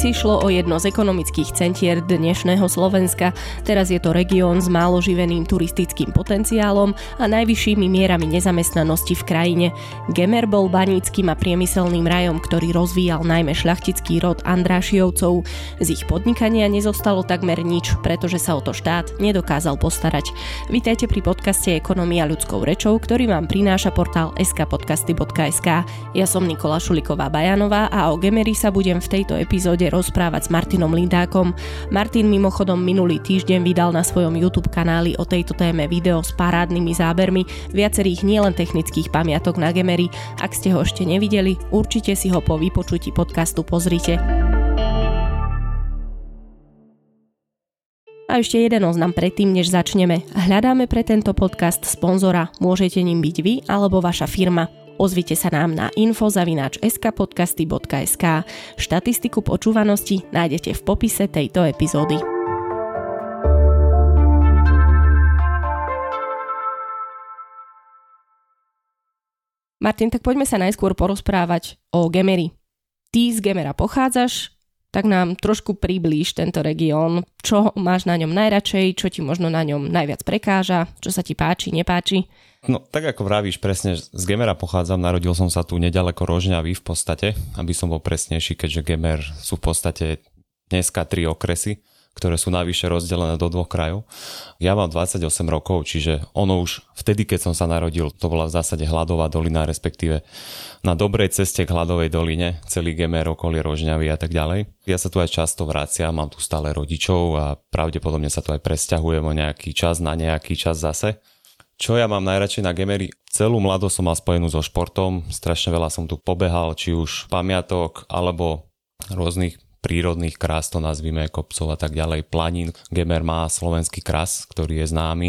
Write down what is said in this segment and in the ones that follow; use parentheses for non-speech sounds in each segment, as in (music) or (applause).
Kedysi šlo o jedno z ekonomických centier dnešného Slovenska, teraz je to región s málo živeným turistickým potenciálom a najvyššími mierami nezamestnanosti v krajine. Gemer bol baníckým a priemyselným rajom, ktorý rozvíjal najmä šľachtický rod Andrášiovcov. Z ich podnikania nezostalo takmer nič, pretože sa o to štát nedokázal postarať. Vítajte pri podcaste Ekonomia ľudskou rečou, ktorý vám prináša portál skpodcasty.sk. Ja som Nikola Šuliková Bajanová a o Gemeri sa budem v tejto epizóde rozprávať s Martinom Lindákom. Martin mimochodom minulý týždeň vydal na svojom YouTube kanáli o tejto téme video s parádnymi zábermi viacerých nielen technických pamiatok na Gemery. Ak ste ho ešte nevideli, určite si ho po vypočutí podcastu pozrite. A ešte jeden oznam predtým, než začneme. Hľadáme pre tento podcast sponzora. Môžete ním byť vy alebo vaša firma. Ozvite sa nám na info.skpodcasty.sk. Štatistiku počúvanosti nájdete v popise tejto epizódy. Martin, tak poďme sa najskôr porozprávať o Gemery. Ty z Gemera pochádzaš, tak nám trošku priblíž tento región. Čo máš na ňom najradšej, čo ti možno na ňom najviac prekáža, čo sa ti páči, nepáči? No tak ako vravíš presne, z Gemera pochádzam, narodil som sa tu nedaleko Rožňavy v podstate, aby som bol presnejší, keďže Gemer sú v podstate dneska tri okresy, ktoré sú navyše rozdelené do dvoch krajov. Ja mám 28 rokov, čiže ono už vtedy, keď som sa narodil, to bola v zásade hladová dolina, respektíve na dobrej ceste k hladovej doline, celý Gemer, okolie Rožňavy a tak ďalej. Ja sa tu aj často vraciam, mám tu stále rodičov a pravdepodobne sa tu aj presťahujem o nejaký čas na nejaký čas zase. Čo ja mám najradšej na Gemery? Celú mladosť som mal spojenú so športom, strašne veľa som tu pobehal, či už pamiatok, alebo rôznych prírodných krás, to nazvime kopcov a tak ďalej, planín. Gemer má slovenský kras, ktorý je známy,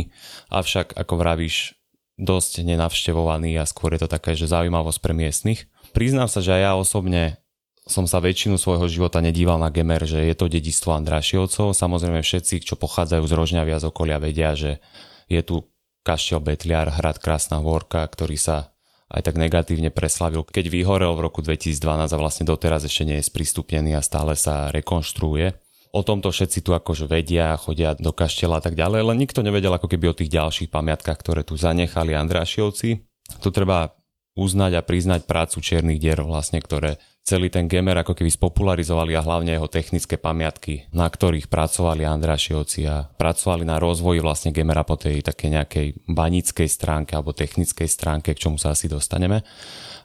avšak ako vravíš, dosť nenavštevovaný a skôr je to také, že zaujímavosť pre miestnych. Priznám sa, že aj ja osobne som sa väčšinu svojho života nedíval na Gemer, že je to dedistvo Andrášiovcov. Samozrejme všetci, čo pochádzajú z Rožňavia z okolia, vedia, že je tu Kaštiel Betliar, hrad Krásna Vorka, ktorý sa aj tak negatívne preslavil, keď vyhorel v roku 2012 a vlastne doteraz ešte nie je sprístupnený a stále sa rekonštruuje. O tomto všetci tu akože vedia, chodia do kaštela a tak ďalej, ale nikto nevedel ako keby o tých ďalších pamiatkách, ktoré tu zanechali Andrášiovci. Tu treba uznať a priznať prácu čiernych dier vlastne, ktoré celý ten Gemer ako keby spopularizovali a hlavne jeho technické pamiatky, na ktorých pracovali Andrášiovci a pracovali na rozvoji vlastne Gemera po tej také nejakej banickej stránke alebo technickej stránke, k čomu sa asi dostaneme.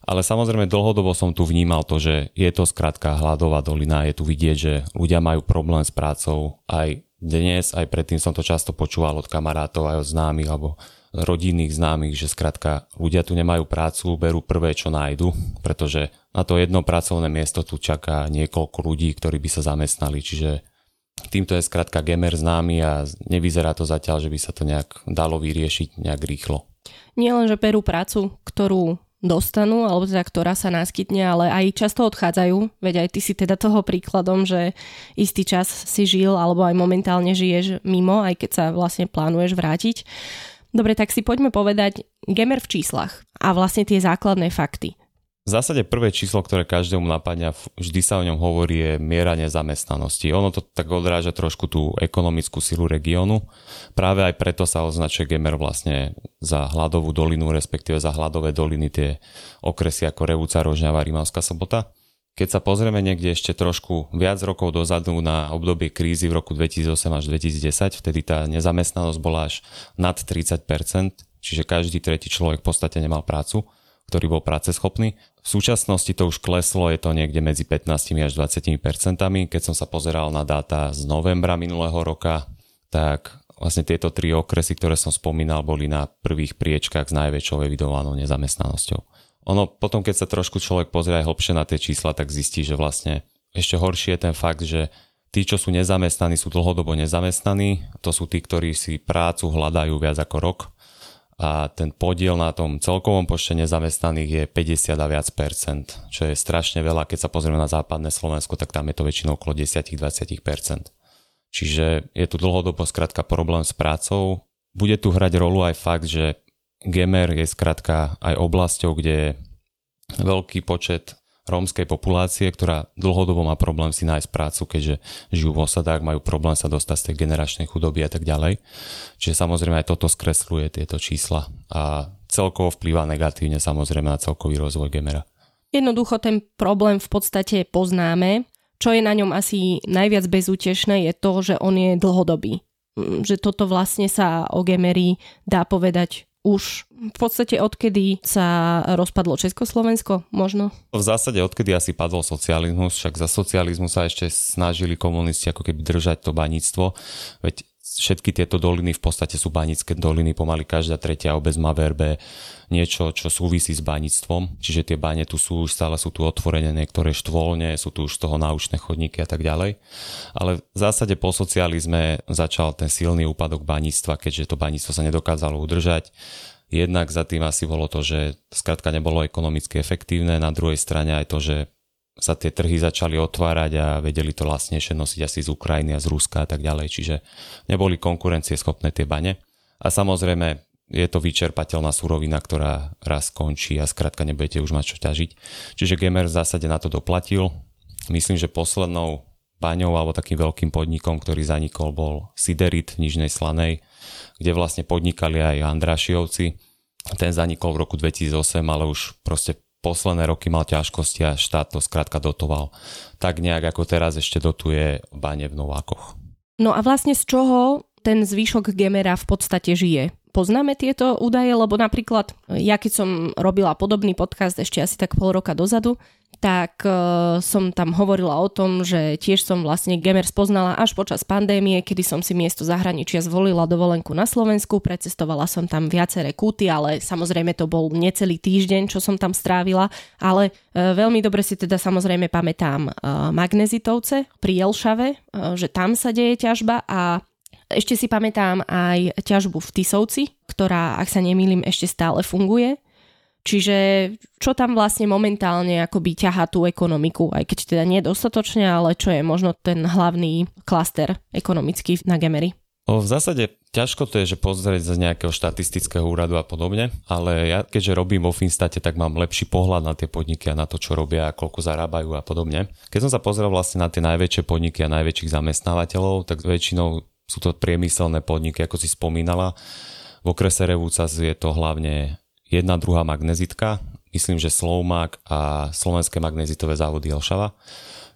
Ale samozrejme dlhodobo som tu vnímal to, že je to skrátka hladová dolina, je tu vidieť, že ľudia majú problém s prácou aj dnes, aj predtým som to často počúval od kamarátov aj od známych alebo rodinných známych, že skrátka ľudia tu nemajú prácu, berú prvé, čo nájdu, pretože na to jedno pracovné miesto tu čaká niekoľko ľudí, ktorí by sa zamestnali, čiže týmto je skrátka gamer známy a nevyzerá to zatiaľ, že by sa to nejak dalo vyriešiť nejak rýchlo. Nie len, že berú prácu, ktorú dostanú, alebo teda ktorá sa naskytne, ale aj často odchádzajú. Veď aj ty si teda toho príkladom, že istý čas si žil, alebo aj momentálne žiješ mimo, aj keď sa vlastne plánuješ vrátiť. Dobre, tak si poďme povedať Gemer v číslach a vlastne tie základné fakty. V zásade prvé číslo, ktoré každému napadne, vždy sa o ňom hovorí, je miera nezamestnanosti. Ono to tak odráža trošku tú ekonomickú silu regiónu. Práve aj preto sa označuje Gemer vlastne za hladovú dolinu, respektíve za hladové doliny tie okresy ako Revúca, Rožňava, Rimavská sobota. Keď sa pozrieme niekde ešte trošku viac rokov dozadu na obdobie krízy v roku 2008 až 2010, vtedy tá nezamestnanosť bola až nad 30%, čiže každý tretí človek v podstate nemal prácu, ktorý bol práceschopný. V súčasnosti to už kleslo, je to niekde medzi 15 až 20 percentami. Keď som sa pozeral na dáta z novembra minulého roka, tak vlastne tieto tri okresy, ktoré som spomínal, boli na prvých priečkách s najväčšou evidovanou nezamestnanosťou ono potom, keď sa trošku človek pozrie aj hlbšie na tie čísla, tak zistí, že vlastne ešte horší je ten fakt, že tí, čo sú nezamestnaní, sú dlhodobo nezamestnaní. To sú tí, ktorí si prácu hľadajú viac ako rok. A ten podiel na tom celkovom počte nezamestnaných je 50 a viac percent, čo je strašne veľa. Keď sa pozrieme na západné Slovensko, tak tam je to väčšinou okolo 10-20 percent. Čiže je tu dlhodobo skrátka problém s prácou. Bude tu hrať rolu aj fakt, že Gemer je skrátka aj oblasťou, kde je veľký počet rómskej populácie, ktorá dlhodobo má problém si nájsť prácu, keďže žijú v osadách, majú problém sa dostať z tej generačnej chudoby a tak ďalej. Čiže samozrejme aj toto skresluje tieto čísla a celkovo vplýva negatívne samozrejme na celkový rozvoj Gemera. Jednoducho ten problém v podstate poznáme. Čo je na ňom asi najviac bezútešné je to, že on je dlhodobý. Mm, že toto vlastne sa o Gemery dá povedať už v podstate odkedy sa rozpadlo Československo, možno? V zásade odkedy asi padol socializmus, však za socializmu sa ešte snažili komunisti ako keby držať to baníctvo, veď všetky tieto doliny v podstate sú banické doliny, pomaly každá tretia obec má verbe niečo, čo súvisí s baníctvom, čiže tie bane tu sú, už stále sú tu otvorené niektoré štvolne, sú tu už z toho naučné chodníky a tak ďalej. Ale v zásade po socializme začal ten silný úpadok baníctva, keďže to baníctvo sa nedokázalo udržať. Jednak za tým asi bolo to, že skrátka nebolo ekonomicky efektívne, na druhej strane aj to, že sa tie trhy začali otvárať a vedeli to vlastnejšie nosiť asi z Ukrajiny a z Ruska a tak ďalej, čiže neboli konkurencieschopné tie bane. A samozrejme je to vyčerpateľná surovina, ktorá raz skončí a skrátka nebudete už mať čo ťažiť. Čiže Gemer v zásade na to doplatil. Myslím, že poslednou baňou alebo takým veľkým podnikom, ktorý zanikol, bol Siderit v Nižnej Slanej, kde vlastne podnikali aj Andrašiovci. Ten zanikol v roku 2008, ale už proste posledné roky mal ťažkosti a štát to skrátka dotoval. Tak nejak ako teraz ešte dotuje bane v Novákoch. No a vlastne z čoho ten zvyšok Gemera v podstate žije? poznáme tieto údaje, lebo napríklad ja keď som robila podobný podcast ešte asi tak pol roka dozadu, tak uh, som tam hovorila o tom, že tiež som vlastne Gemer spoznala až počas pandémie, kedy som si miesto zahraničia zvolila dovolenku na Slovensku, precestovala som tam viaceré kúty, ale samozrejme to bol necelý týždeň, čo som tam strávila, ale uh, veľmi dobre si teda samozrejme pamätám uh, Magnezitovce pri Jelšave, uh, že tam sa deje ťažba. A ešte si pamätám aj ťažbu v Tisovci, ktorá, ak sa nemýlim, ešte stále funguje. Čiže čo tam vlastne momentálne akoby ťaha tú ekonomiku, aj keď teda nie dostatočne, ale čo je možno ten hlavný klaster ekonomický na Gemery? V zásade ťažko to je, že pozrieť z nejakého štatistického úradu a podobne, ale ja keďže robím vo Finstate, tak mám lepší pohľad na tie podniky a na to, čo robia a koľko zarábajú a podobne. Keď som sa pozrel vlastne na tie najväčšie podniky a najväčších zamestnávateľov, tak väčšinou sú to priemyselné podniky, ako si spomínala. V okrese Revúcas je to hlavne jedna druhá magnezitka, myslím, že Slovmak a slovenské magnezitové závody Elšava.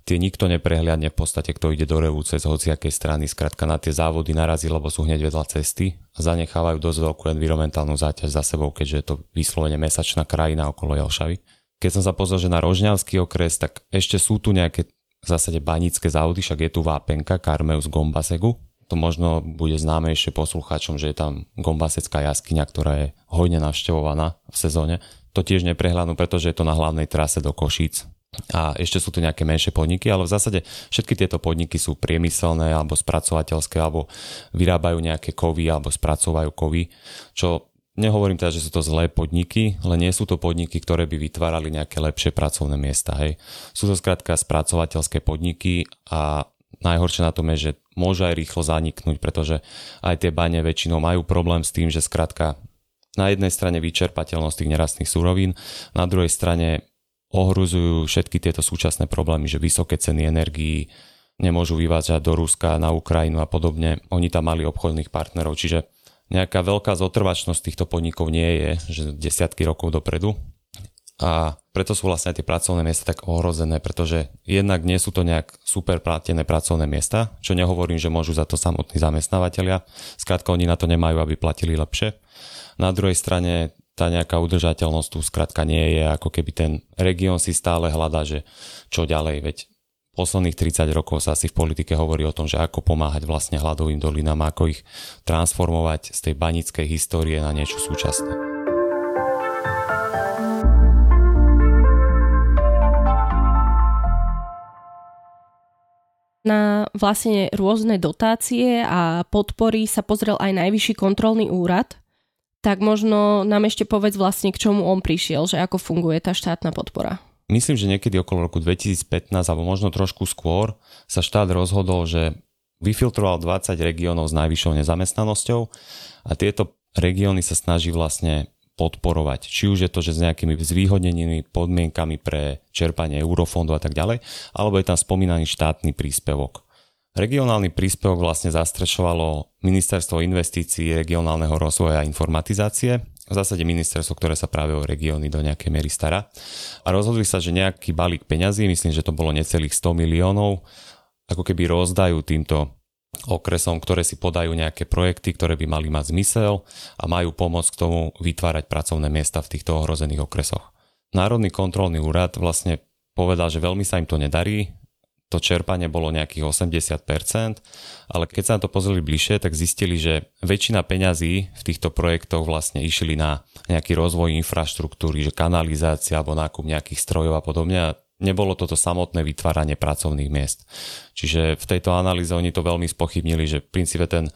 Tie nikto neprehliadne v podstate, kto ide do Revúce z hociakej strany, skrátka na tie závody narazí, lebo sú hneď vedľa cesty a zanechávajú dosť veľkú environmentálnu záťaž za sebou, keďže je to vyslovene mesačná krajina okolo Jelšavy. Keď som sa pozrel, že na Rožňavský okres, tak ešte sú tu nejaké v zásade banické závody, však je tu Vápenka, Karmeus Gombasegu, to možno bude známejšie poslucháčom, že je tam Gombasecká jaskyňa, ktorá je hojne navštevovaná v sezóne. To tiež neprehľadnú, pretože je to na hlavnej trase do Košíc. A ešte sú tu nejaké menšie podniky, ale v zásade všetky tieto podniky sú priemyselné alebo spracovateľské, alebo vyrábajú nejaké kovy alebo spracovajú kovy, čo nehovorím teda, že sú to zlé podniky, ale nie sú to podniky, ktoré by vytvárali nejaké lepšie pracovné miesta. Hej. Sú to skrátka spracovateľské podniky a najhoršie na tom je, že môže aj rýchlo zaniknúť, pretože aj tie bane väčšinou majú problém s tým, že skrátka na jednej strane vyčerpateľnosť tých nerastných surovín, na druhej strane ohruzujú všetky tieto súčasné problémy, že vysoké ceny energií, nemôžu vyvážať do Ruska, na Ukrajinu a podobne. Oni tam mali obchodných partnerov, čiže nejaká veľká zotrvačnosť týchto podnikov nie je, že desiatky rokov dopredu a preto sú vlastne tie pracovné miesta tak ohrozené, pretože jednak nie sú to nejak super platené pracovné miesta, čo nehovorím, že môžu za to samotní zamestnávateľia, skrátka oni na to nemajú, aby platili lepšie. Na druhej strane tá nejaká udržateľnosť tu skrátka nie je, ako keby ten región si stále hľadá, že čo ďalej, veď posledných 30 rokov sa asi v politike hovorí o tom, že ako pomáhať vlastne hladovým dolinám, ako ich transformovať z tej banickej histórie na niečo súčasné. Na vlastne rôzne dotácie a podpory sa pozrel aj najvyšší kontrolný úrad, tak možno nám ešte povedz vlastne, k čomu on prišiel, že ako funguje tá štátna podpora. Myslím, že niekedy okolo roku 2015 alebo možno trošku skôr sa štát rozhodol, že vyfiltroval 20 regiónov s najvyššou nezamestnanosťou a tieto regióny sa snaží vlastne podporovať. Či už je to, že s nejakými zvýhodnenými podmienkami pre čerpanie eurofondu a tak ďalej, alebo je tam spomínaný štátny príspevok. Regionálny príspevok vlastne zastrešovalo Ministerstvo investícií, regionálneho rozvoja a informatizácie, v zásade ministerstvo, ktoré sa práve o regióny do nejakej miery stará. A rozhodli sa, že nejaký balík peňazí, myslím, že to bolo necelých 100 miliónov, ako keby rozdajú týmto okresom, ktoré si podajú nejaké projekty, ktoré by mali mať zmysel a majú pomôcť k tomu vytvárať pracovné miesta v týchto ohrozených okresoch. Národný kontrolný úrad vlastne povedal, že veľmi sa im to nedarí, to čerpanie bolo nejakých 80%, ale keď sa na to pozreli bližšie, tak zistili, že väčšina peňazí v týchto projektoch vlastne išli na nejaký rozvoj infraštruktúry, že kanalizácia alebo nákup nejakých strojov a podobne a nebolo toto samotné vytváranie pracovných miest. Čiže v tejto analýze oni to veľmi spochybnili, že v princípe ten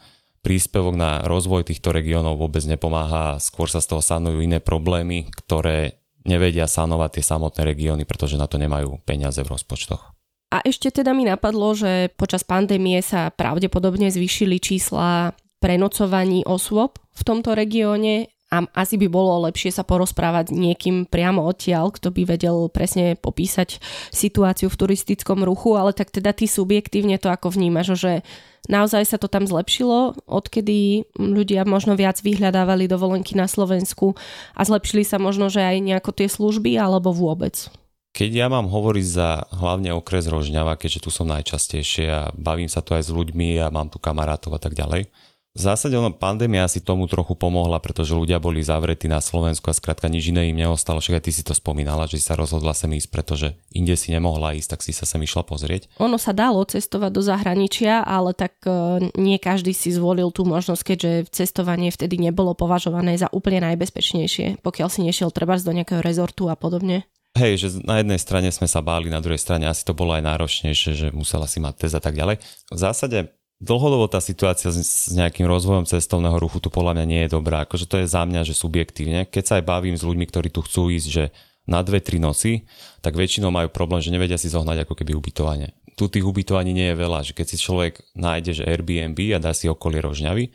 príspevok na rozvoj týchto regiónov vôbec nepomáha, skôr sa z toho sanujú iné problémy, ktoré nevedia sanovať tie samotné regióny, pretože na to nemajú peniaze v rozpočtoch. A ešte teda mi napadlo, že počas pandémie sa pravdepodobne zvýšili čísla prenocovaní osôb v tomto regióne a asi by bolo lepšie sa porozprávať niekým priamo odtiaľ, kto by vedel presne popísať situáciu v turistickom ruchu, ale tak teda ty subjektívne to ako vnímaš, že naozaj sa to tam zlepšilo, odkedy ľudia možno viac vyhľadávali dovolenky na Slovensku a zlepšili sa možno, že aj nejako tie služby alebo vôbec? Keď ja mám hovoriť za hlavne okres Rožňava, keďže tu som najčastejšie a bavím sa tu aj s ľuďmi a mám tu kamarátov a tak ďalej, v zásade ono pandémia si tomu trochu pomohla, pretože ľudia boli zavretí na Slovensku a skrátka nič iné im neostalo. Však aj ty si to spomínala, že si sa rozhodla sem ísť, pretože inde si nemohla ísť, tak si sa sem išla pozrieť. Ono sa dalo cestovať do zahraničia, ale tak e, nie každý si zvolil tú možnosť, keďže cestovanie vtedy nebolo považované za úplne najbezpečnejšie, pokiaľ si nešiel treba do nejakého rezortu a podobne. Hej, že na jednej strane sme sa báli, na druhej strane asi to bolo aj náročnejšie, že musela si mať test a tak ďalej. V zásade dlhodobo tá situácia s, nejakým rozvojom cestovného ruchu tu podľa mňa nie je dobrá. Akože to je za mňa, že subjektívne. Keď sa aj bavím s ľuďmi, ktorí tu chcú ísť, že na dve, tri noci, tak väčšinou majú problém, že nevedia si zohnať ako keby ubytovanie. Tu tých ubytovaní nie je veľa, že keď si človek nájde, že Airbnb a dá si okolie Rožňavy,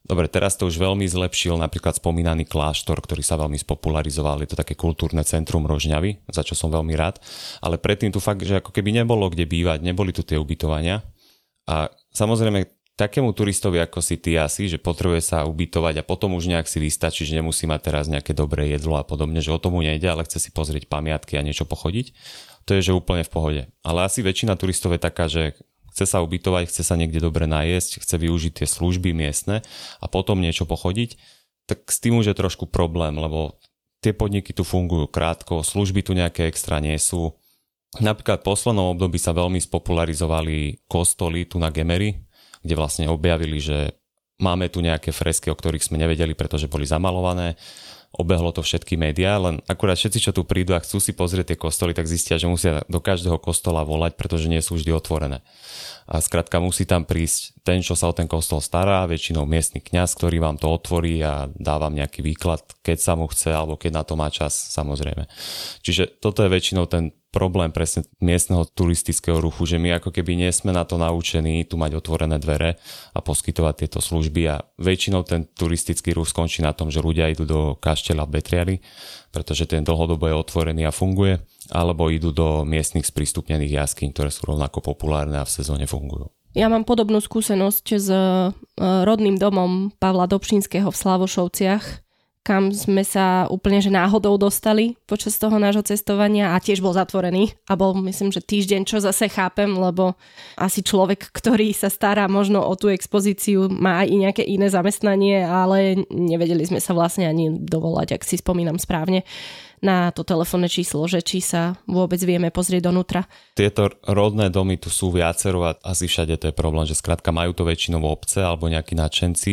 Dobre, teraz to už veľmi zlepšil napríklad spomínaný kláštor, ktorý sa veľmi spopularizoval. Je to také kultúrne centrum Rožňavy, za čo som veľmi rád. Ale predtým tu fakt, že ako keby nebolo kde bývať, neboli tu tie ubytovania. A samozrejme, takému turistovi ako si ty asi, že potrebuje sa ubytovať a potom už nejak si vystačí, že nemusí mať teraz nejaké dobré jedlo a podobne, že o tomu nejde, ale chce si pozrieť pamiatky a niečo pochodiť. To je, že úplne v pohode. Ale asi väčšina turistov je taká, že chce sa ubytovať, chce sa niekde dobre najesť, chce využiť tie služby miestne a potom niečo pochodiť, tak s tým už je trošku problém, lebo tie podniky tu fungujú krátko, služby tu nejaké extra nie sú. Napríklad v poslednom období sa veľmi spopularizovali kostoly tu na Gemery, kde vlastne objavili, že máme tu nejaké fresky, o ktorých sme nevedeli, pretože boli zamalované obehlo to všetky médiá, len akurát všetci, čo tu prídu a chcú si pozrieť tie kostoly, tak zistia, že musia do každého kostola volať, pretože nie sú vždy otvorené. A skrátka musí tam prísť ten, čo sa o ten kostol stará, väčšinou miestny kňaz, ktorý vám to otvorí a dá vám nejaký výklad, keď sa mu chce, alebo keď na to má čas, samozrejme. Čiže toto je väčšinou ten problém presne miestneho turistického ruchu, že my ako keby nie sme na to naučení tu mať otvorené dvere a poskytovať tieto služby a väčšinou ten turistický ruch skončí na tom, že ľudia idú do kaštela v Betriali, pretože ten dlhodobo je otvorený a funguje, alebo idú do miestnych sprístupnených jaskýň, ktoré sú rovnako populárne a v sezóne fungujú. Ja mám podobnú skúsenosť s e, rodným domom Pavla Dobšinského v Slavošovciach, kam sme sa úplne že náhodou dostali počas toho nášho cestovania a tiež bol zatvorený. A bol myslím, že týždeň, čo zase chápem, lebo asi človek, ktorý sa stará možno o tú expozíciu, má aj nejaké iné zamestnanie, ale nevedeli sme sa vlastne ani dovolať, ak si spomínam správne na to telefónne číslo, že či sa vôbec vieme pozrieť donútra. Tieto rodné domy tu sú viacero a asi všade to je problém, že skrátka majú to väčšinou obce alebo nejakí nadšenci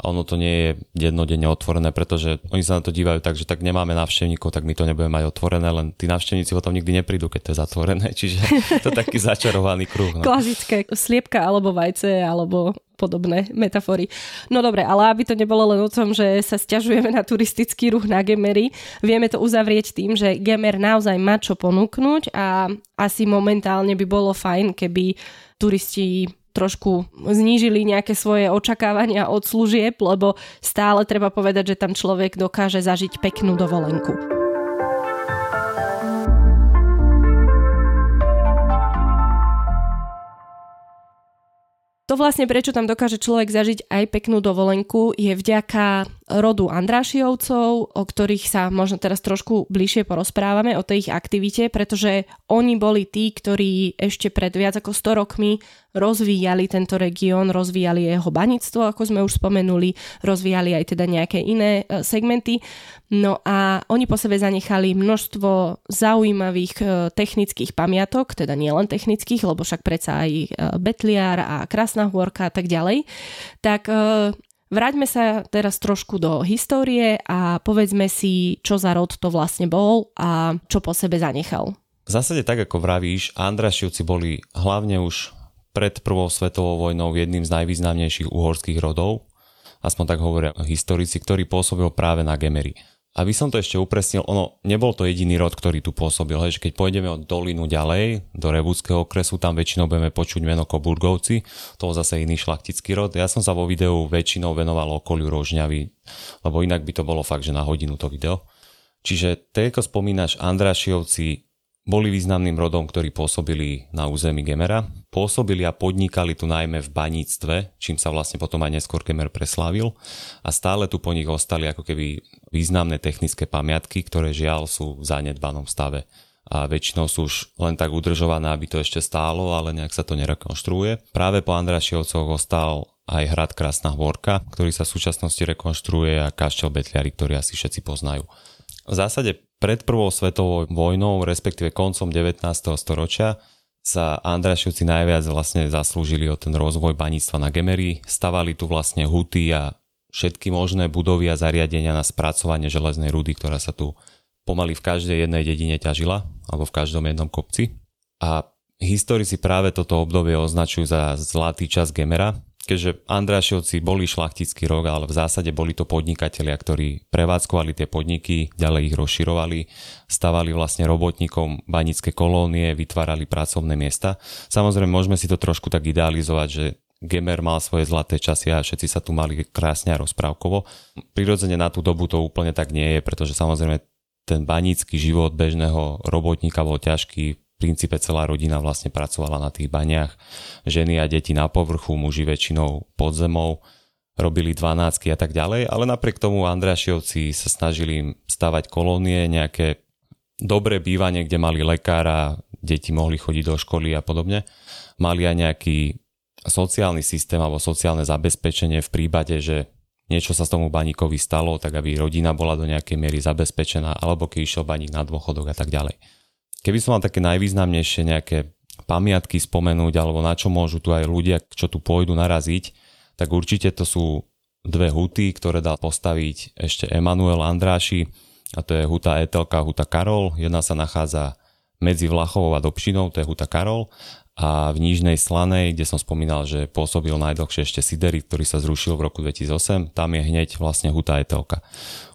a ono to nie je jednodenne otvorené, pretože oni sa na to dívajú tak, že tak nemáme návštevníkov, tak my to nebudeme mať otvorené, len tí návštevníci potom nikdy neprídu, keď to je zatvorené, (laughs) čiže to je taký (laughs) začarovaný kruh. No. Klasické sliepka alebo vajce alebo podobné metafory. No dobre, ale aby to nebolo len o tom, že sa stiažujeme na turistický ruch na Gemery, vieme to uzavrieť tým, že Gemer naozaj má čo ponúknuť a asi momentálne by bolo fajn, keby turisti trošku znížili nejaké svoje očakávania od služieb, lebo stále treba povedať, že tam človek dokáže zažiť peknú dovolenku. To vlastne, prečo tam dokáže človek zažiť aj peknú dovolenku, je vďaka rodu Andrášiovcov, o ktorých sa možno teraz trošku bližšie porozprávame, o tej ich aktivite, pretože oni boli tí, ktorí ešte pred viac ako 100 rokmi rozvíjali tento región, rozvíjali jeho banictvo, ako sme už spomenuli, rozvíjali aj teda nejaké iné e, segmenty. No a oni po sebe zanechali množstvo zaujímavých e, technických pamiatok, teda nielen technických, lebo však predsa aj e, Betliar a Krásna hôrka a tak ďalej. Tak Vráťme sa teraz trošku do histórie a povedzme si, čo za rod to vlastne bol a čo po sebe zanechal. V zásade tak, ako vravíš, Andrašivci boli hlavne už pred prvou svetovou vojnou jedným z najvýznamnejších uhorských rodov, aspoň tak hovoria historici, ktorý pôsobil práve na Gemery. Aby som to ešte upresnil, ono nebol to jediný rod, ktorý tu pôsobil. Hej, že keď pôjdeme od dolinu ďalej, do Rebúckého okresu, tam väčšinou budeme počuť meno Koburgovci, to zase iný šlachtický rod. Ja som sa vo videu väčšinou venoval okoliu Rožňavy, lebo inak by to bolo fakt, že na hodinu to video. Čiže tak ako spomínaš, Andrašiovci boli významným rodom, ktorí pôsobili na území Gemera. Pôsobili a podnikali tu najmä v baníctve, čím sa vlastne potom aj neskôr Gemer preslávil. A stále tu po nich ostali ako keby významné technické pamiatky, ktoré žiaľ sú v zanedbanom stave. A väčšinou sú už len tak udržované, aby to ešte stálo, ale nejak sa to nerekonštruuje. Práve po Andrašiovcoch ostal aj hrad Krásna Hvorka, ktorý sa v súčasnosti rekonštruuje a kaštel Betliari, ktorý asi všetci poznajú. V zásade pred prvou svetovou vojnou, respektíve koncom 19. storočia, sa Andrašovci najviac vlastne zaslúžili o ten rozvoj baníctva na Gemery. Stavali tu vlastne huty a všetky možné budovy a zariadenia na spracovanie železnej rudy, ktorá sa tu pomaly v každej jednej dedine ťažila, alebo v každom jednom kopci. A historici práve toto obdobie označujú za zlatý čas Gemera, keďže Andrášovci boli šlachtický rok, ale v zásade boli to podnikatelia, ktorí prevádzkovali tie podniky, ďalej ich rozširovali, stavali vlastne robotníkom banické kolónie, vytvárali pracovné miesta. Samozrejme, môžeme si to trošku tak idealizovať, že Gemer mal svoje zlaté časy a všetci sa tu mali krásne a rozprávkovo. Prirodzene na tú dobu to úplne tak nie je, pretože samozrejme ten banícky život bežného robotníka bol ťažký, princípe celá rodina vlastne pracovala na tých baniach. Ženy a deti na povrchu, muži väčšinou pod zemou, robili dvanáctky a tak ďalej, ale napriek tomu Andrašiovci sa snažili stavať kolónie, nejaké dobré bývanie, kde mali lekára, deti mohli chodiť do školy a podobne. Mali aj nejaký sociálny systém alebo sociálne zabezpečenie v prípade, že niečo sa s tomu baníkovi stalo, tak aby rodina bola do nejakej miery zabezpečená, alebo keď išiel baník na dôchodok a tak ďalej. Keby som mal také najvýznamnejšie nejaké pamiatky spomenúť, alebo na čo môžu tu aj ľudia, čo tu pôjdu naraziť, tak určite to sú dve huty, ktoré dal postaviť ešte Emanuel Andráši, a to je huta Etelka huta Karol. Jedna sa nachádza medzi Vlachovou a Dobšinou, to je huta Karol, a v Nížnej Slanej, kde som spomínal, že pôsobil najdlhšie ešte Sidery, ktorý sa zrušil v roku 2008, tam je hneď vlastne huta Etelka.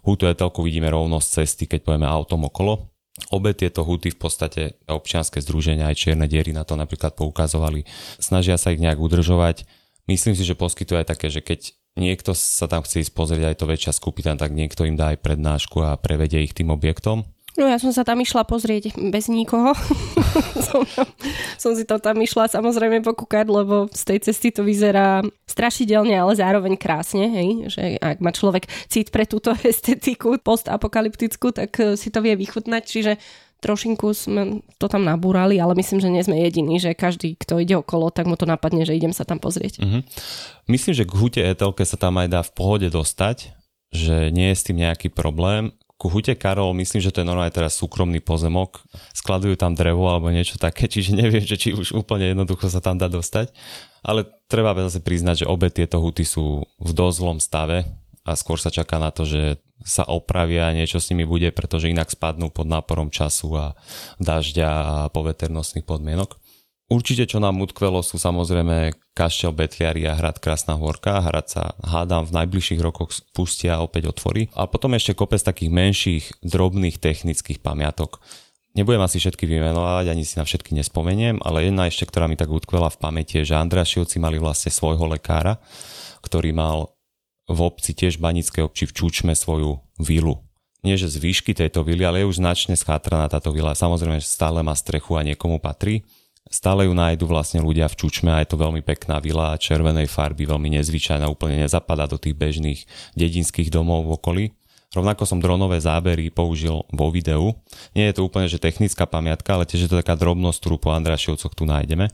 Hutu Etelku vidíme rovno z cesty, keď pojeme autom okolo, Obe tieto huty v podstate občianske združenia aj čierne diery na to napríklad poukazovali. Snažia sa ich nejak udržovať. Myslím si, že poskytuje aj také, že keď niekto sa tam chce ísť pozrieť aj to väčšia skupina, tak niekto im dá aj prednášku a prevedie ich tým objektom. No ja som sa tam išla pozrieť bez nikoho. (laughs) som, som si to tam išla samozrejme pokúkať, lebo z tej cesty to vyzerá strašidelne, ale zároveň krásne, hej? že ak má človek cít pre túto (laughs) estetiku postapokalyptickú, tak eh, si to vie vychutnať, čiže trošinku sme to tam nabúrali, ale myslím, že nie sme jediní, že každý, kto ide okolo, tak mu to napadne, že idem sa tam pozrieť. Mm-hmm. Myslím, že k hute etelke sa tam aj dá v pohode dostať, že nie je s tým nejaký problém ku hute Karol, myslím, že to je normálne teraz súkromný pozemok, skladujú tam drevo alebo niečo také, (laughs) čiže neviem, že či už úplne jednoducho sa tam dá dostať. Ale treba zase priznať, že obe tieto huty sú v dosť stave a skôr sa čaká na to, že sa opravia a niečo s nimi bude, pretože inak spadnú pod náporom času a dažďa a poveternostných podmienok. Určite, čo nám utkvelo, sú samozrejme kaštel Betliari a hrad Krásna Horka. Hrad sa, hádam, v najbližších rokoch spustia a opäť otvorí. A potom ešte kopec takých menších, drobných technických pamiatok. Nebudem asi všetky vymenovať, ani si na všetky nespomeniem, ale jedna ešte, ktorá mi tak utkvela v pamäti, je, že Andrašovci mali vlastne svojho lekára, ktorý mal v obci tiež Banické obci v Čučme svoju vilu. Nie, že z výšky tejto vily, ale je už značne schátraná táto vila. Samozrejme, stále má strechu a niekomu patrí. Stále ju nájdu vlastne ľudia v Čučme a je to veľmi pekná vila červenej farby, veľmi nezvyčajná, úplne nezapadá do tých bežných dedinských domov v okolí. Rovnako som dronové zábery použil vo videu. Nie je to úplne že technická pamiatka, ale tiež je to taká drobnosť, ktorú po Andrašovcoch tu nájdeme.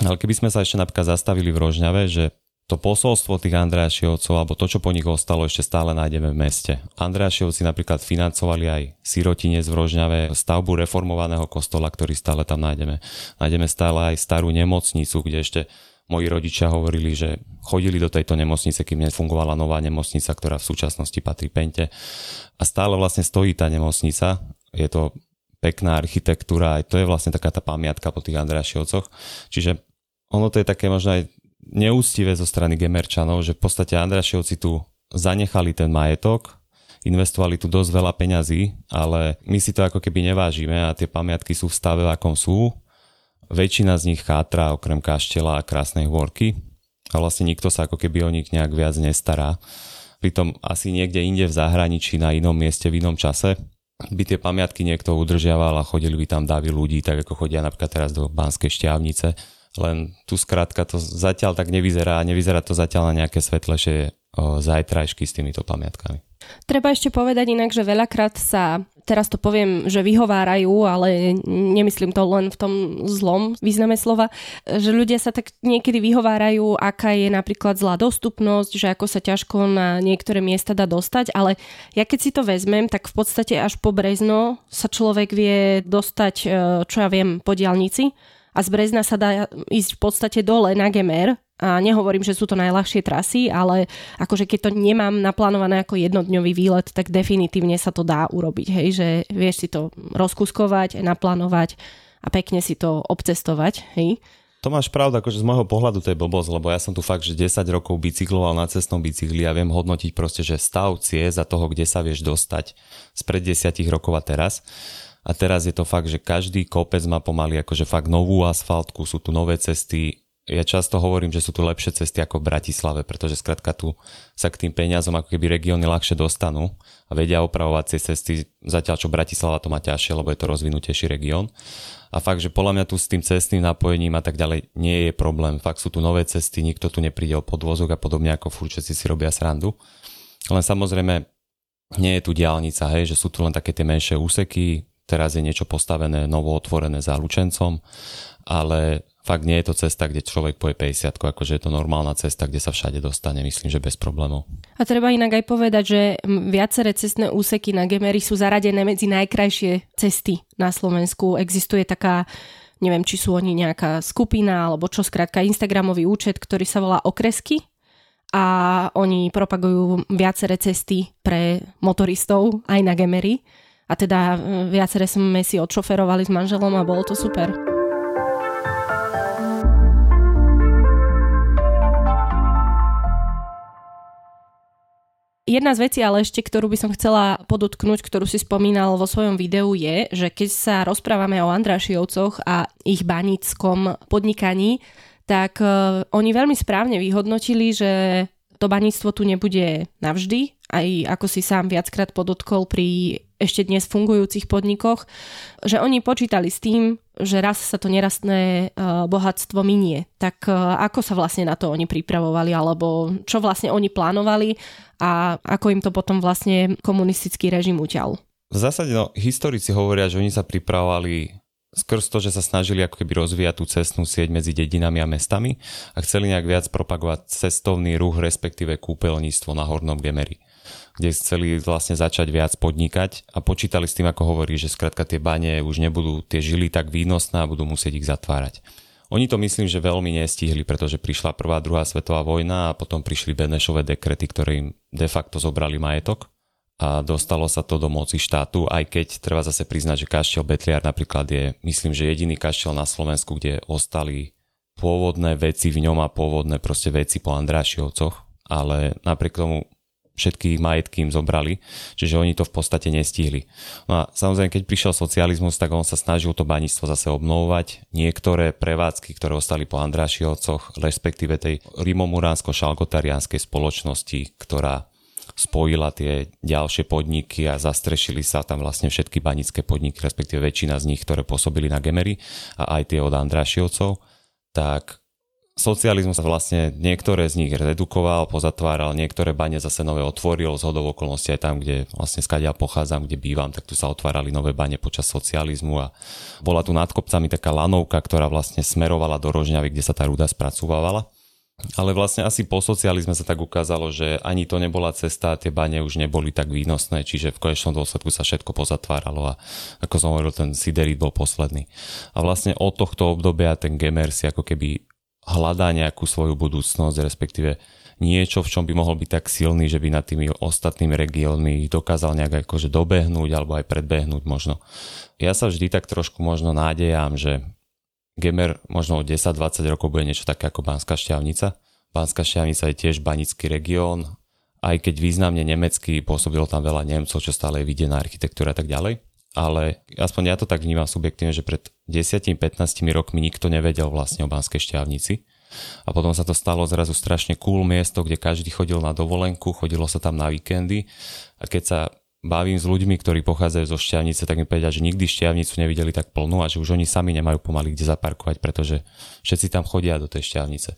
Ale keby sme sa ešte napríklad zastavili v Rožňave, že to posolstvo tých Andrášiovcov, alebo to, čo po nich ostalo, ešte stále nájdeme v meste. Andrášiovci napríklad financovali aj sirotinec v Rožňave, stavbu reformovaného kostola, ktorý stále tam nájdeme. Nájdeme stále aj starú nemocnicu, kde ešte moji rodičia hovorili, že chodili do tejto nemocnice, kým nefungovala nová nemocnica, ktorá v súčasnosti patrí Pente. A stále vlastne stojí tá nemocnica. Je to pekná architektúra, aj to je vlastne taká tá pamiatka po tých Andrášiovcoch. Čiže ono to je také možno aj neústivé zo strany Gemerčanov, že v podstate Andrášiovci tu zanechali ten majetok, investovali tu dosť veľa peňazí, ale my si to ako keby nevážime a tie pamiatky sú v stave, akom sú Väčšina z nich chátra okrem kaštela a krásnej hôrky a vlastne nikto sa ako keby o nich nejak viac nestará. Pritom asi niekde inde v zahraničí, na inom mieste, v inom čase by tie pamiatky niekto udržiaval a chodili by tam davy ľudí, tak ako chodia napríklad teraz do Banskej šťavnice. Len tu skrátka to zatiaľ tak nevyzerá a nevyzerá to zatiaľ na nejaké svetlejšie zajtrajšky s týmito pamiatkami. Treba ešte povedať inak, že veľakrát sa teraz to poviem, že vyhovárajú, ale nemyslím to len v tom zlom význame slova, že ľudia sa tak niekedy vyhovárajú, aká je napríklad zlá dostupnosť, že ako sa ťažko na niektoré miesta dá dostať, ale ja keď si to vezmem, tak v podstate až po Brezno sa človek vie dostať, e, čo ja viem, po diálnici a z Brezna sa dá ísť v podstate dole na Gemer a nehovorím, že sú to najľahšie trasy, ale akože keď to nemám naplánované ako jednodňový výlet, tak definitívne sa to dá urobiť, hej, že vieš si to rozkuskovať, naplánovať a pekne si to obcestovať, hej. To máš pravdu, akože z môjho pohľadu to je blbosť, lebo ja som tu fakt, že 10 rokov bicykloval na cestnom bicykli a viem hodnotiť proste, že stav ciest za toho, kde sa vieš dostať spred 10 rokov a teraz. A teraz je to fakt, že každý kopec má pomaly akože fakt novú asfaltku, sú tu nové cesty, ja často hovorím, že sú tu lepšie cesty ako v Bratislave, pretože skrátka tu sa k tým peniazom ako keby regióny ľahšie dostanú a vedia opravovať tie cesty, zatiaľ čo Bratislava to má ťažšie, lebo je to rozvinutejší región. A fakt, že podľa mňa tu s tým cestným napojením a tak ďalej nie je problém. Fakt sú tu nové cesty, nikto tu nepríde o podvozok a podobne ako furt všetci si robia srandu. Len samozrejme nie je tu diálnica, hej, že sú tu len také tie menšie úseky, teraz je niečo postavené, novo otvorené za Lučencom, ale fakt nie je to cesta, kde človek poje 50, akože je to normálna cesta, kde sa všade dostane, myslím, že bez problémov. A treba inak aj povedať, že viaceré cestné úseky na Gemery sú zaradené medzi najkrajšie cesty na Slovensku. Existuje taká neviem, či sú oni nejaká skupina alebo čo, skrátka Instagramový účet, ktorý sa volá Okresky a oni propagujú viaceré cesty pre motoristov aj na Gemery. A teda viaceré sme si odšoferovali s manželom a bolo to super. Jedna z vecí ale ešte, ktorú by som chcela podotknúť, ktorú si spomínal vo svojom videu je, že keď sa rozprávame o Andrášiovcoch a ich banickom podnikaní, tak uh, oni veľmi správne vyhodnotili, že to baníctvo tu nebude navždy, aj ako si sám viackrát podotkol pri ešte dnes fungujúcich podnikoch, že oni počítali s tým, že raz sa to nerastné uh, bohatstvo minie. Tak uh, ako sa vlastne na to oni pripravovali, alebo čo vlastne oni plánovali a ako im to potom vlastne komunistický režim uťal? V zásade no, historici hovoria, že oni sa pripravovali skrz to, že sa snažili ako keby rozvíjať tú cestnú sieť medzi dedinami a mestami a chceli nejak viac propagovať cestovný ruch, respektíve kúpeľníctvo na Hornom Gemeri kde chceli vlastne začať viac podnikať a počítali s tým, ako hovorí, že skrátka tie bane už nebudú tie žily tak výnosné a budú musieť ich zatvárať. Oni to myslím, že veľmi nestihli, pretože prišla prvá, druhá svetová vojna a potom prišli Benešové dekrety, ktoré im de facto zobrali majetok a dostalo sa to do moci štátu, aj keď treba zase priznať, že kaštiel Betliar napríklad je, myslím, že jediný kaštiel na Slovensku, kde ostali pôvodné veci v ňom a pôvodné proste veci po Andrášiovcoch, ale napriek tomu všetky majetky im zobrali, čiže oni to v podstate nestihli. No a samozrejme, keď prišiel socializmus, tak on sa snažil to baníctvo zase obnovovať. Niektoré prevádzky, ktoré ostali po Andrášiovcoch, respektíve tej rimomuránsko-šalgotarianskej spoločnosti, ktorá spojila tie ďalšie podniky a zastrešili sa tam vlastne všetky banické podniky, respektíve väčšina z nich, ktoré pôsobili na Gemery a aj tie od Andrášiovcov, tak socializmus sa vlastne niektoré z nich redukoval, pozatváral, niektoré bane zase nové otvoril, z hodov okolností aj tam, kde vlastne skadia pochádzam, kde bývam, tak tu sa otvárali nové bane počas socializmu a bola tu nad kopcami taká lanovka, ktorá vlastne smerovala do Rožňavy, kde sa tá ruda spracovávala. Ale vlastne asi po socializme sa tak ukázalo, že ani to nebola cesta, tie bane už neboli tak výnosné, čiže v konečnom dôsledku sa všetko pozatváralo a ako som hovoril, ten siderit bol posledný. A vlastne od tohto obdobia ten Gemer si ako keby hľadá nejakú svoju budúcnosť, respektíve niečo, v čom by mohol byť tak silný, že by nad tými ostatnými regiónmi dokázal nejak akože dobehnúť alebo aj predbehnúť možno. Ja sa vždy tak trošku možno nádejam, že Gemer možno o 10-20 rokov bude niečo také ako Banská šťavnica. Banská šťavnica je tiež banický región, aj keď významne nemecký, pôsobilo tam veľa Nemcov, čo stále je videná architektúra a tak ďalej ale aspoň ja to tak vnímam subjektívne, že pred 10-15 rokmi nikto nevedel vlastne o Banskej šťavnici. A potom sa to stalo zrazu strašne cool miesto, kde každý chodil na dovolenku, chodilo sa tam na víkendy. A keď sa bavím s ľuďmi, ktorí pochádzajú zo Šťavnice, tak mi povedia, že nikdy Šťavnicu nevideli tak plnú a že už oni sami nemajú pomaly kde zaparkovať, pretože všetci tam chodia do tej Šťavnice.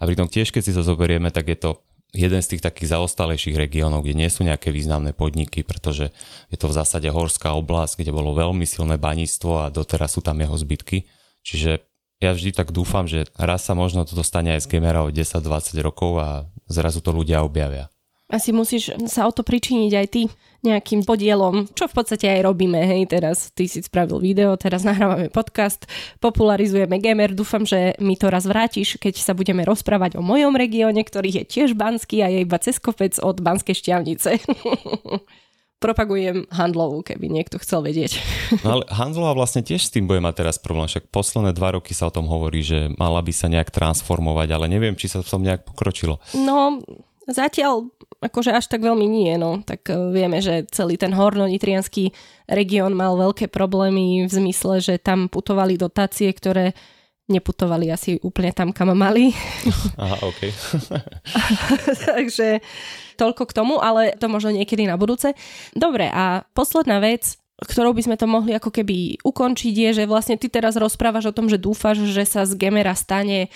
A pritom tiež, keď si to zoberieme, tak je to jeden z tých takých zaostalejších regiónov, kde nie sú nejaké významné podniky, pretože je to v zásade horská oblasť, kde bolo veľmi silné baníctvo a doteraz sú tam jeho zbytky. Čiže ja vždy tak dúfam, že raz sa možno to dostane aj z Gemera o 10-20 rokov a zrazu to ľudia objavia asi musíš sa o to pričiniť aj ty nejakým podielom, čo v podstate aj robíme, hej, teraz ty si spravil video, teraz nahrávame podcast, popularizujeme gamer, dúfam, že mi to raz vrátiš, keď sa budeme rozprávať o mojom regióne, ktorý je tiež banský a je iba cez kopec od Banskej šťavnice. (laughs) propagujem handlovú, keby niekto chcel vedieť. (laughs) No ale handlová vlastne tiež s tým bude mať teraz problém, však posledné dva roky sa o tom hovorí, že mala by sa nejak transformovať, ale neviem, či sa v tom nejak pokročilo. No, Zatiaľ akože až tak veľmi nie, no. Tak e, vieme, že celý ten horno-nitrianský región mal veľké problémy v zmysle, že tam putovali dotácie, ktoré neputovali asi úplne tam, kam mali. (laughs) Aha, OK. (laughs) Takže toľko k tomu, ale to možno niekedy na budúce. Dobre, a posledná vec, ktorou by sme to mohli ako keby ukončiť, je, že vlastne ty teraz rozprávaš o tom, že dúfaš, že sa z Gemera stane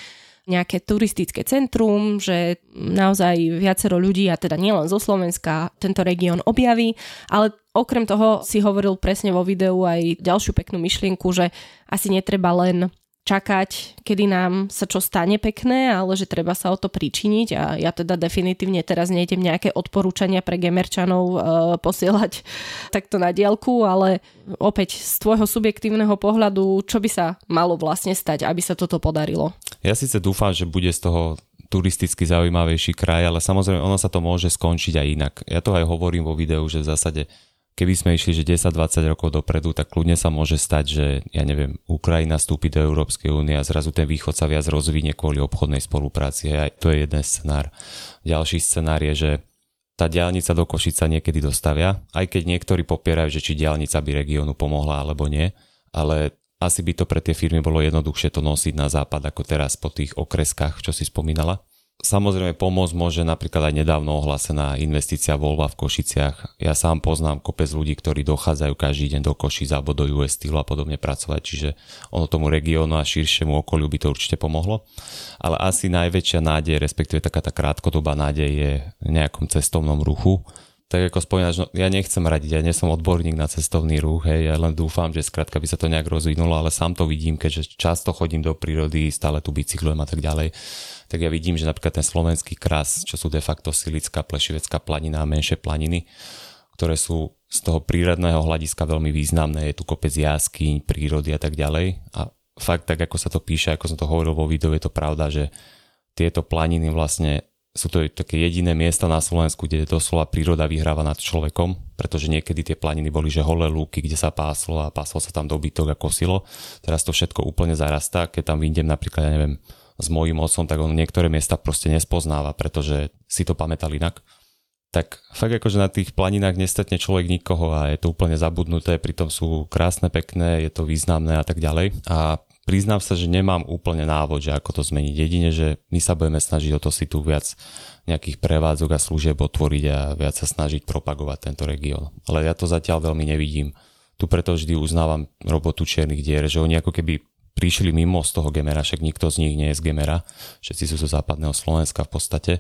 nejaké turistické centrum, že naozaj viacero ľudí, a teda nielen zo Slovenska, tento región objaví, ale okrem toho si hovoril presne vo videu aj ďalšiu peknú myšlienku, že asi netreba len čakať, kedy nám sa čo stane pekné, ale že treba sa o to pričiniť a ja teda definitívne teraz nejdem nejaké odporúčania pre gemerčanov e, posielať (laughs) takto na dielku, ale opäť z tvojho subjektívneho pohľadu, čo by sa malo vlastne stať, aby sa toto podarilo? Ja síce dúfam, že bude z toho turisticky zaujímavejší kraj, ale samozrejme ono sa to môže skončiť aj inak. Ja to aj hovorím vo videu, že v zásade keby sme išli, že 10-20 rokov dopredu, tak kľudne sa môže stať, že ja neviem, Ukrajina vstúpi do Európskej únie a zrazu ten východ sa viac rozvinie kvôli obchodnej spolupráci. Aj to je jeden scenár. Ďalší scenár je, že tá diálnica do Košica niekedy dostavia, aj keď niektorí popierajú, že či diálnica by regiónu pomohla alebo nie, ale asi by to pre tie firmy bolo jednoduchšie to nosiť na západ ako teraz po tých okreskách, čo si spomínala. Samozrejme pomôcť môže napríklad aj nedávno ohlásená investícia Volva v Košiciach. Ja sám poznám kopec ľudí, ktorí dochádzajú každý deň do Košic alebo do US Steel a podobne pracovať, čiže ono tomu regiónu a širšiemu okoliu by to určite pomohlo. Ale asi najväčšia nádej, respektíve taká tá krátkodobá nádej je v nejakom cestovnom ruchu, tak ako spomínaš, no, ja nechcem radiť, ja nie som odborník na cestovný ruch, hej, ja len dúfam, že skrátka by sa to nejak rozvinulo, ale sám to vidím, keďže často chodím do prírody, stále tu bicyklujem a tak ďalej, tak ja vidím, že napríklad ten slovenský kras, čo sú de facto Silická, Plešivecká planina a menšie planiny, ktoré sú z toho prírodného hľadiska veľmi významné, je tu kopec jaskyň, prírody a tak ďalej. A fakt tak, ako sa to píše, ako som to hovoril vo videu, je to pravda, že tieto planiny vlastne sú to také jediné miesta na Slovensku, kde doslova príroda vyhráva nad človekom, pretože niekedy tie planiny boli, že holé lúky, kde sa páslo a páslo sa tam dobytok a kosilo. Teraz to všetko úplne zarastá, keď tam vyjdem napríklad, ja neviem, s mojím otcom, tak on niektoré miesta proste nespoznáva, pretože si to pamätal inak. tak fakt akože na tých planinách nestretne človek nikoho a je to úplne zabudnuté, pritom sú krásne, pekné, je to významné a tak ďalej. A priznám sa, že nemám úplne návod, že ako to zmeniť. Jedine, že my sa budeme snažiť o to si tu viac nejakých prevádzok a služieb otvoriť a viac sa snažiť propagovať tento región. Ale ja to zatiaľ veľmi nevidím. Tu preto vždy uznávam robotu čiernych dier, že oni ako keby prišli mimo z toho Gemera, však nikto z nich nie je z Gemera, všetci sú zo západného Slovenska v podstate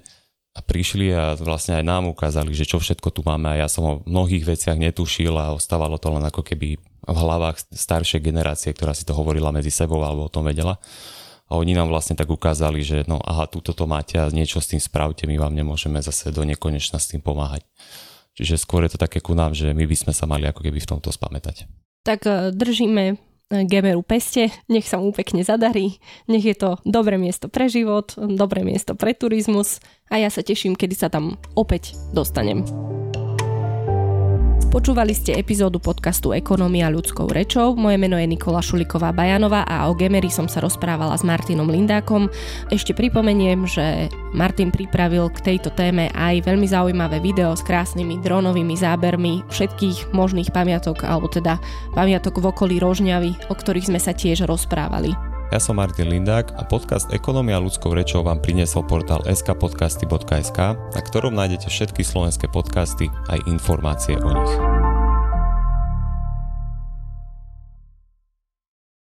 a prišli a vlastne aj nám ukázali, že čo všetko tu máme a ja som o mnohých veciach netušil a ostávalo to len ako keby v hlavách staršej generácie, ktorá si to hovorila medzi sebou alebo o tom vedela. A oni nám vlastne tak ukázali, že no aha, túto to máte a niečo s tým spravte, my vám nemôžeme zase do nekonečna s tým pomáhať. Čiže skôr je to také ku nám, že my by sme sa mali ako keby v tomto spamätať. Tak e, držíme Gemeru peste, nech sa mu pekne zadarí, nech je to dobré miesto pre život, dobré miesto pre turizmus a ja sa teším, kedy sa tam opäť dostanem. Počúvali ste epizódu podcastu Ekonomia ľudskou rečou. Moje meno je Nikola Šuliková Bajanová a o Gemery som sa rozprávala s Martinom Lindákom. Ešte pripomeniem, že Martin pripravil k tejto téme aj veľmi zaujímavé video s krásnymi dronovými zábermi všetkých možných pamiatok, alebo teda pamiatok v okolí Rožňavy, o ktorých sme sa tiež rozprávali. Ja som Martin Lindák a podcast Ekonomia ľudskou rečou vám priniesol portál skpodcasty.sk, na ktorom nájdete všetky slovenské podcasty aj informácie o nich.